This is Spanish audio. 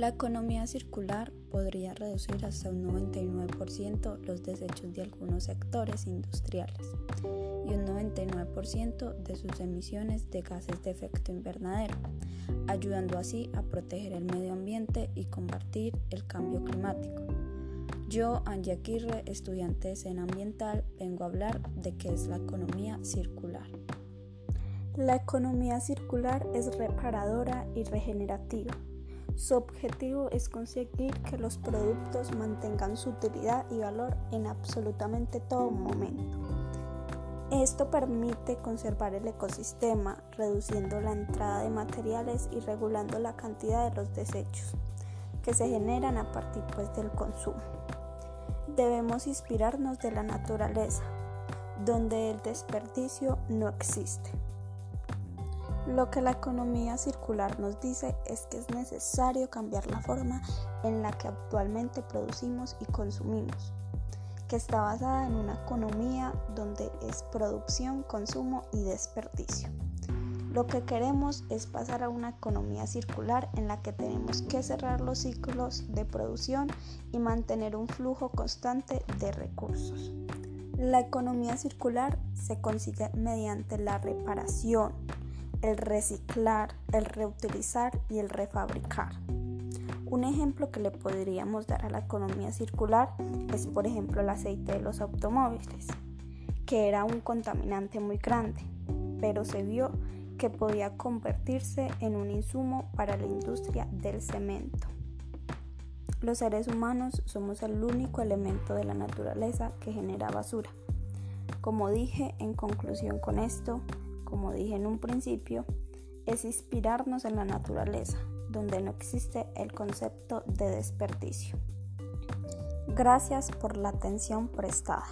La economía circular podría reducir hasta un 99% los desechos de algunos sectores industriales y un 99% de sus emisiones de gases de efecto invernadero, ayudando así a proteger el medio ambiente y combatir el cambio climático. Yo, Angie Aguirre, estudiante de escena ambiental, vengo a hablar de qué es la economía circular. La economía circular es reparadora y regenerativa su objetivo es conseguir que los productos mantengan su utilidad y valor en absolutamente todo momento. Esto permite conservar el ecosistema, reduciendo la entrada de materiales y regulando la cantidad de los desechos que se generan a partir pues, del consumo. Debemos inspirarnos de la naturaleza, donde el desperdicio no existe. Lo que la economía circular nos dice es que es necesario cambiar la forma en la que actualmente producimos y consumimos, que está basada en una economía donde es producción, consumo y desperdicio. Lo que queremos es pasar a una economía circular en la que tenemos que cerrar los ciclos de producción y mantener un flujo constante de recursos. La economía circular se consigue mediante la reparación, el reciclar, el reutilizar y el refabricar. Un ejemplo que le podríamos dar a la economía circular es por ejemplo el aceite de los automóviles, que era un contaminante muy grande, pero se vio que podía convertirse en un insumo para la industria del cemento. Los seres humanos somos el único elemento de la naturaleza que genera basura. Como dije en conclusión con esto, como dije en un principio, es inspirarnos en la naturaleza, donde no existe el concepto de desperdicio. Gracias por la atención prestada.